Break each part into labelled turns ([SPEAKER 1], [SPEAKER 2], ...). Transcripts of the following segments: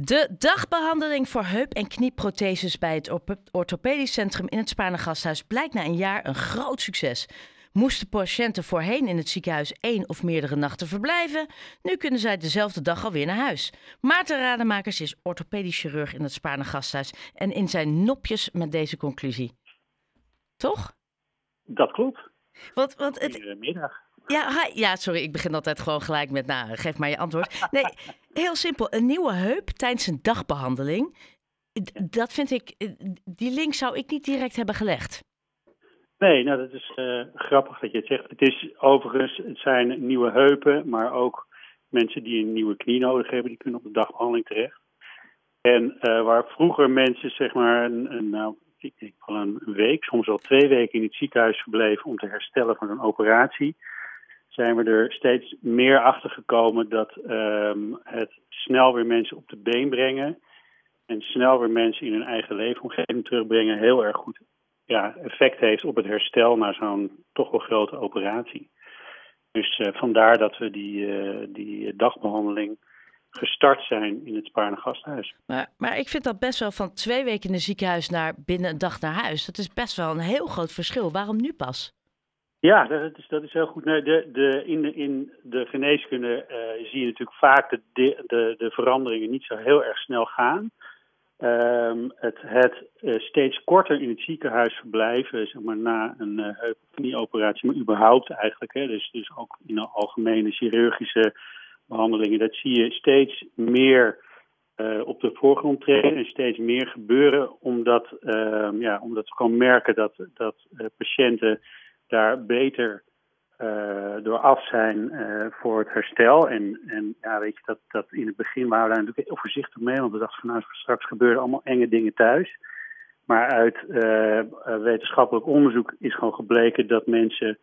[SPEAKER 1] De dagbehandeling voor heup- en knieprotheses bij het orthopedisch centrum in het Spaarne Gasthuis blijkt na een jaar een groot succes. Moesten patiënten voorheen in het ziekenhuis één of meerdere nachten verblijven, nu kunnen zij dezelfde dag alweer naar huis. Maarten Rademakers is orthopedisch chirurg in het Spaarne Gasthuis en in zijn nopjes met deze conclusie. Toch?
[SPEAKER 2] Dat klopt.
[SPEAKER 1] Want, want het,
[SPEAKER 2] Goedemiddag.
[SPEAKER 1] Ja, ja, sorry, ik begin altijd gewoon gelijk met, nou, geef maar je antwoord. Nee, heel simpel. Een nieuwe heup tijdens een dagbehandeling, dat vind ik, eh, die link zou ik niet direct hebben gelegd.
[SPEAKER 2] Nee, nou dat is eh, grappig dat je het zegt. Het is overigens, het zijn nieuwe heupen, maar ook mensen die een nieuwe knie nodig hebben, die kunnen op de dagbehandeling terecht. En eh, waar vroeger mensen zeg maar een, een, nou, ik denk wel een week, soms wel twee weken in het ziekenhuis verbleven om te herstellen van een operatie, zijn we er steeds meer achter gekomen dat ehm, het snel weer mensen op de been brengen en snel weer mensen in hun eigen leefomgeving terugbrengen heel erg goed ja, effect heeft op het herstel na zo'n toch wel grote operatie. Dus eh, vandaar dat we die, eh, die dagbehandeling gestart zijn in het Spaarne Gasthuis.
[SPEAKER 1] Maar, maar ik vind dat best wel van twee weken in een ziekenhuis naar binnen een dag naar huis. Dat is best wel een heel groot verschil. Waarom nu pas?
[SPEAKER 2] Ja, dat is, dat is heel goed. Nee, de, de, in, de, in de geneeskunde eh, zie je natuurlijk vaak de, de, de, de veranderingen niet zo heel erg snel gaan. Ehm, het het eh, steeds korter in het ziekenhuis verblijven, zeg maar, na een uh, of knieoperatie, maar überhaupt eigenlijk, hè, dus, dus ook in de algemene chirurgische behandelingen, dat zie je steeds meer eh, op de voorgrond treden en steeds meer gebeuren, omdat, ehm, ja, omdat we gewoon merken dat, dat eh, patiënten daar beter eh, door af zijn eh, voor het herstel. En, en ja, weet je, dat, dat in het begin waren we daar natuurlijk heel voorzichtig mee, want we dachten van nou, straks gebeuren allemaal enge dingen thuis. Maar uit eh, wetenschappelijk onderzoek is gewoon gebleken dat mensen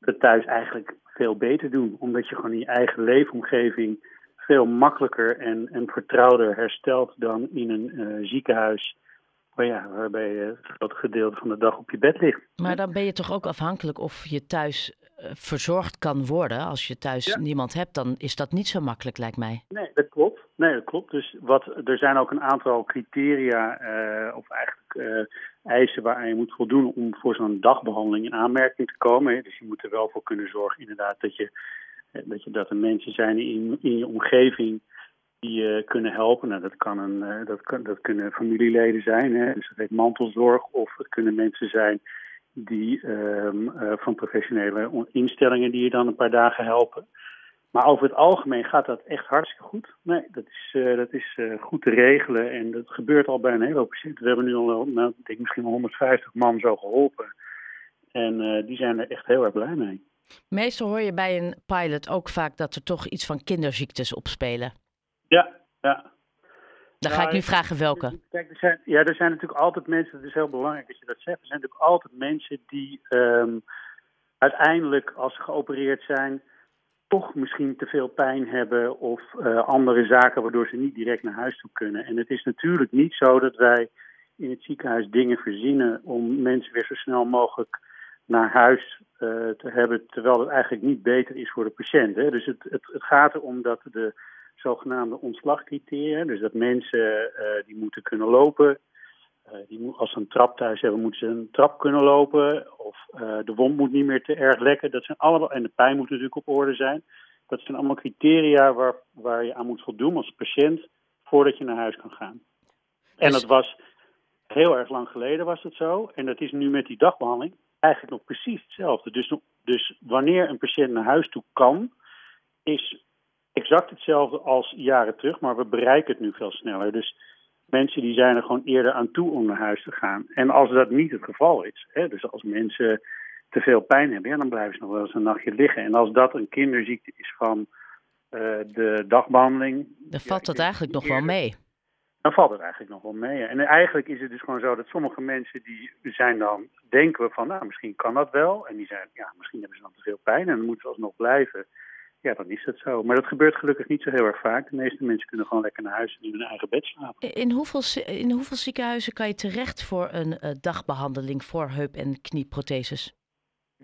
[SPEAKER 2] het thuis eigenlijk veel beter doen. Omdat je gewoon in je eigen leefomgeving veel makkelijker en, en vertrouwder herstelt dan in een ziekenhuis. Waar, ja, waarbij je het grote gedeelte van de dag op je bed ligt.
[SPEAKER 1] Maar dan ben je toch ook afhankelijk of je thuis eh, verzorgd kan worden. Als je thuis
[SPEAKER 2] Ja.
[SPEAKER 1] niemand hebt, dan is dat niet zo makkelijk, lijkt mij.
[SPEAKER 2] Nee, dat klopt. Nee, dat klopt. Dus wat, er zijn ook een aantal criteria, eh, of eigenlijk eh, eisen waaraan je moet voldoen om voor zo'n dagbehandeling in aanmerking te komen. hè. Dus je moet er wel voor kunnen zorgen, inderdaad, dat je eh, dat, je, dat er mensen zijn in, in je omgeving die je kunnen helpen. Nou, dat, kan een, eh, dat, kan, dat kunnen familieleden zijn, hè. dus dat heet mantelzorg. Of het kunnen mensen zijn die ehm, eh, van professionele on- instellingen die je dan een paar dagen helpen. Maar over het algemeen gaat dat echt hartstikke goed. Nee, dat is, eh, dat is eh, goed te regelen en dat gebeurt al bij een hele hoop patiënten. We hebben nu al, nou, ik denk misschien wel 150 man zo geholpen. En eh, die zijn er echt heel erg blij mee.
[SPEAKER 1] Meestal hoor je bij een pilot ook vaak dat er toch iets van kinderziektes opspelen.
[SPEAKER 2] Ja, ja.
[SPEAKER 1] Dan ga ik nu vragen welke.
[SPEAKER 2] Kijk, er zijn, ja, er zijn natuurlijk altijd mensen, het is heel belangrijk dat je dat zegt. Er zijn natuurlijk altijd mensen die ehm, uiteindelijk, als ze geopereerd zijn, toch misschien te veel pijn hebben of eh, andere zaken waardoor ze niet direct naar huis toe kunnen. En het is natuurlijk niet zo dat wij in het ziekenhuis dingen verzinnen om mensen weer zo snel mogelijk naar huis eh, te hebben, terwijl het eigenlijk niet beter is voor de patiënt. Hè. Dus het, het, het gaat erom dat de zogenaamde ontslagcriteria, dus dat mensen eh, die moeten kunnen lopen, eh, die moet, als ze een trap thuis hebben, moeten ze een trap kunnen lopen. Of eh, de wond moet niet meer te erg lekken. Dat zijn allemaal, en de pijn moet natuurlijk op orde zijn. Dat zijn allemaal criteria waar, waar je aan moet voldoen als patiënt voordat je naar huis kan gaan. En
[SPEAKER 1] Dus-
[SPEAKER 2] dat was heel erg lang geleden was het zo. En dat is nu met die dagbehandeling eigenlijk nog precies hetzelfde. Dus, dus wanneer een patiënt naar huis toe kan, is exact hetzelfde als jaren terug. Maar we bereiken het nu veel sneller. Dus mensen die zijn er gewoon eerder aan toe om naar huis te gaan. En als dat niet het geval is, hè, dus als mensen te veel pijn hebben, ja, dan blijven ze nog wel eens een nachtje liggen. En als dat een kinderziekte is van eh, de dagbehandeling,
[SPEAKER 1] Dan valt dat eigenlijk nog wel mee.
[SPEAKER 2] dan valt het eigenlijk nog wel mee. En eigenlijk is het dus gewoon zo dat sommige mensen die zijn dan, denken we van, nou, misschien kan dat wel. En die zijn, ja, misschien hebben ze dan te veel pijn en dan moeten ze alsnog blijven. Ja, dan is dat zo. Maar dat gebeurt gelukkig niet zo heel erg vaak. De meeste mensen kunnen gewoon lekker naar huis en in hun eigen bed slapen.
[SPEAKER 1] In hoeveel, in hoeveel ziekenhuizen kan je terecht voor een eh, dagbehandeling voor heup- en knieprotheses?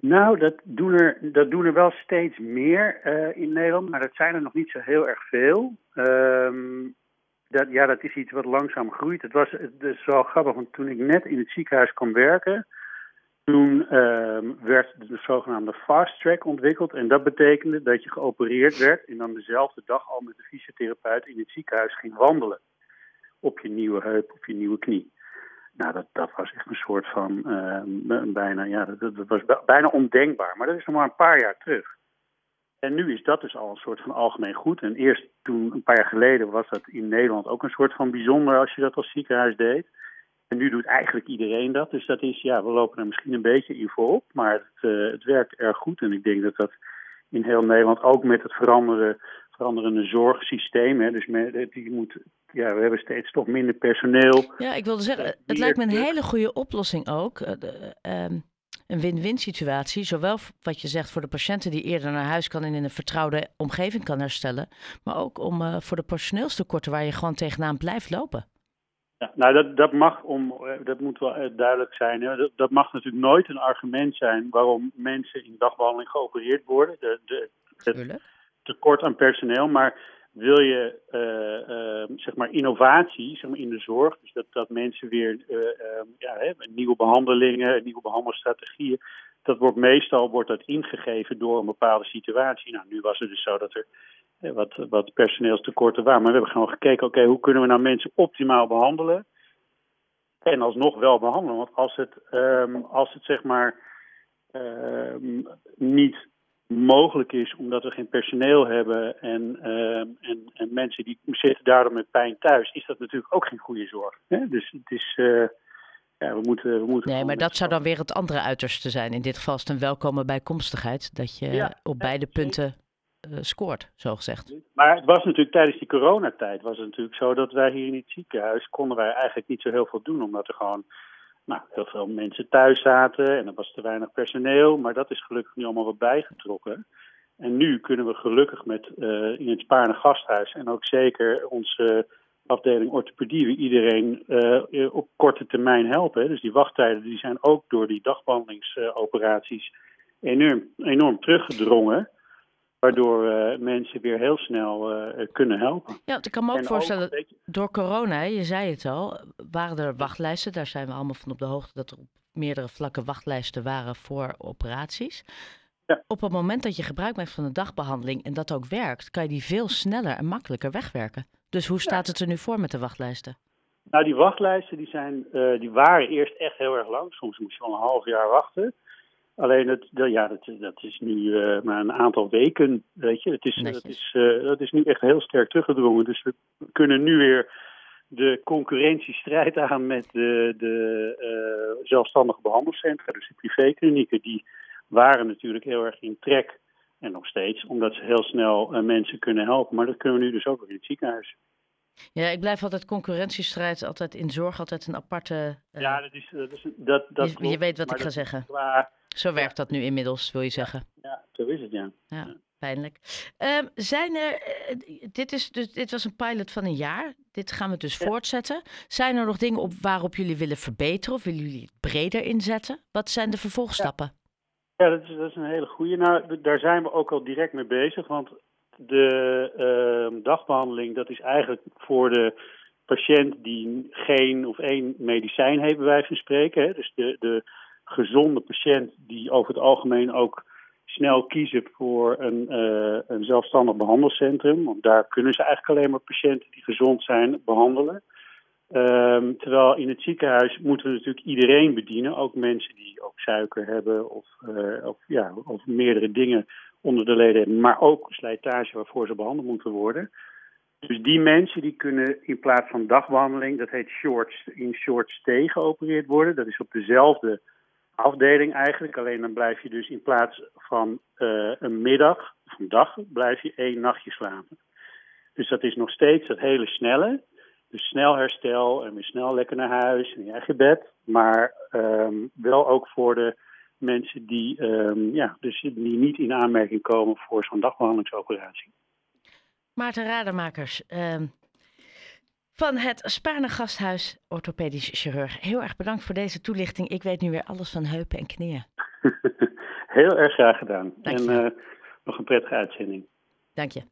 [SPEAKER 2] Nou, dat doen er, dat doen er wel steeds meer eh, in Nederland, maar dat zijn er nog niet zo heel erg veel. Ehm, dat, ja, dat is iets wat langzaam groeit. Het was het is wel grappig, want toen ik net in het ziekenhuis kwam werken, toen ehm, werd de zogenaamde fast track ontwikkeld. En dat betekende dat je geopereerd werd en dan dezelfde dag al met de fysiotherapeut in het ziekenhuis ging wandelen. Op je nieuwe heup, op je nieuwe knie. Nou, dat, dat was echt een soort van ehm, bijna, ja, dat, dat, was bijna ondenkbaar. Maar dat is nog maar een paar jaar terug. En nu is dat dus al een soort van algemeen goed. En eerst toen, een paar jaar geleden, was dat in Nederland ook een soort van bijzonder als je dat als ziekenhuis deed. En nu doet eigenlijk iedereen dat. Dus dat is, ja, we lopen er misschien een beetje in voorop. Maar het, uh, het werkt erg goed. En ik denk dat dat in heel Nederland ook met het veranderen, veranderende zorgsysteem. Hè, dus met, die moet, ja, we hebben steeds toch minder personeel.
[SPEAKER 1] Ja, ik wilde zeggen, het lijkt me een hele goede oplossing ook. De, uh, een win-win situatie. Zowel wat je zegt voor de patiënten die eerder naar huis kan en in een vertrouwde omgeving kan herstellen. Maar ook om uh, voor de personeelstekorten waar je gewoon tegenaan blijft lopen.
[SPEAKER 2] Ja, nou, dat, dat mag om, eh, dat moet wel eh, duidelijk zijn. Hè. Dat, dat, mag natuurlijk nooit een argument zijn waarom mensen in dagbehandeling geopereerd worden. De, de, het tekort aan personeel. Maar wil je uh, uh, zeg maar innovatie zeg maar in de zorg, dus dat, dat mensen weer uh, ja, hè, nieuwe behandelingen, nieuwe behandelstrategieën, dat wordt meestal wordt dat ingegeven door een bepaalde situatie. Nou, nu was het dus zo dat er wat, wat personeelstekorten waren, maar we hebben gewoon gekeken, oké, hoe kunnen we nou mensen optimaal behandelen en alsnog wel behandelen? Want als het, um, als het zeg maar um, niet mogelijk is omdat we geen personeel hebben en, uh, en, en, mensen die zitten daardoor met pijn thuis, is dat natuurlijk ook geen goede zorg. Hè? Dus het is. Uh, ja, we moeten, we moeten
[SPEAKER 1] nee, maar dat zou dan weer het andere uiterste zijn. In dit geval is het een welkome bijkomstigheid dat je ja, op beide punten scoort, zo gezegd.
[SPEAKER 2] Maar het was natuurlijk tijdens die coronatijd was het natuurlijk zo dat wij hier in het ziekenhuis konden wij eigenlijk niet zo heel veel doen, omdat er gewoon nou, heel veel mensen thuis zaten en er was te weinig personeel. Maar dat is gelukkig nu allemaal wat bijgetrokken. En nu kunnen we gelukkig met uh, in het Spaarne Gasthuis en ook zeker onze afdeling orthopedie we iedereen uh, op korte termijn helpen. Dus die wachttijden die zijn ook door die dagbehandelingsoperaties enorm, enorm teruggedrongen. Waardoor uh, mensen weer heel snel uh, kunnen helpen.
[SPEAKER 1] Ja, ik kan me ook en voorstellen, ook, door corona, je zei het al, waren er wachtlijsten. Daar zijn we allemaal van op de hoogte dat er op meerdere vlakken wachtlijsten waren voor operaties. Ja. Op het moment dat je gebruik maakt van een dagbehandeling en dat ook werkt, kan je die veel sneller en makkelijker wegwerken. Dus hoe staat het er nu voor met de wachtlijsten?
[SPEAKER 2] Nou, die wachtlijsten die zijn, uh, die waren eerst echt heel erg lang. Soms moest je wel een half jaar wachten. Alleen het, ja, dat, dat is nu uh, maar een aantal weken, weet je. Het is, dat, is, uh, dat is nu echt heel sterk teruggedrongen. Dus we kunnen nu weer de concurrentiestrijd aan met de, de uh, zelfstandige behandelcentra, dus de privéklinieken. Die waren natuurlijk heel erg in trek, en nog steeds, omdat ze heel snel mensen kunnen helpen. Maar dat kunnen we nu dus ook weer in het ziekenhuis.
[SPEAKER 1] Ja, ik blijf altijd concurrentiestrijd, altijd in zorg, altijd een aparte.
[SPEAKER 2] Ja, dat is. Dat is dat, dat
[SPEAKER 1] je, weet wat ik ga zeggen. Qua, Zo werkt dat nu inmiddels, wil je zeggen.
[SPEAKER 2] Ja, zo is het,
[SPEAKER 1] ja. Ja, pijnlijk. Um, zijn er. Uh, dit, is dus, dit was een pilot van een jaar. Dit gaan we dus voortzetten. Zijn er nog dingen op waarop jullie willen verbeteren of willen jullie het breder inzetten? Wat zijn de vervolgstappen?
[SPEAKER 2] Ja, dat is, dat is een hele goede. Nou, daar zijn we ook al direct mee bezig. Want de uh, dagbehandeling, dat is eigenlijk voor de patiënt die geen of één medicijn heeft, bij wijze van spreken. Hè. Dus de, de gezonde patiënt die over het algemeen ook snel kiezen voor een, uh, een zelfstandig behandelcentrum. Want daar kunnen ze eigenlijk alleen maar patiënten die gezond zijn behandelen. Um, terwijl in het ziekenhuis moeten we natuurlijk iedereen bedienen, ook mensen die ook suiker hebben of, uh, of, ja, of meerdere dingen onder de leden hebben, maar ook slijtage waarvoor ze behandeld moeten worden. Dus die mensen die kunnen in plaats van dagbehandeling, dat heet short, in short stay geopereerd worden. Dat is op dezelfde afdeling eigenlijk, alleen dan blijf je dus in plaats van uh, een middag of een dag, blijf je één nachtje slapen. Dus dat is nog steeds dat hele snelle. Dus snel herstel en weer snel lekker naar huis in je eigen bed. Maar um, wel ook voor de mensen die, um, ja, dus die niet in aanmerking komen voor zo'n dagbehandelingsoperatie.
[SPEAKER 1] Maarten Rademakers um, van het Spaarne Gasthuis Orthopedisch Chirurg. Heel erg bedankt voor deze toelichting. Ik weet nu weer alles van heupen en knieën.
[SPEAKER 2] Heel erg graag gedaan. Dank en uh, nog een prettige uitzending.
[SPEAKER 1] Dank je.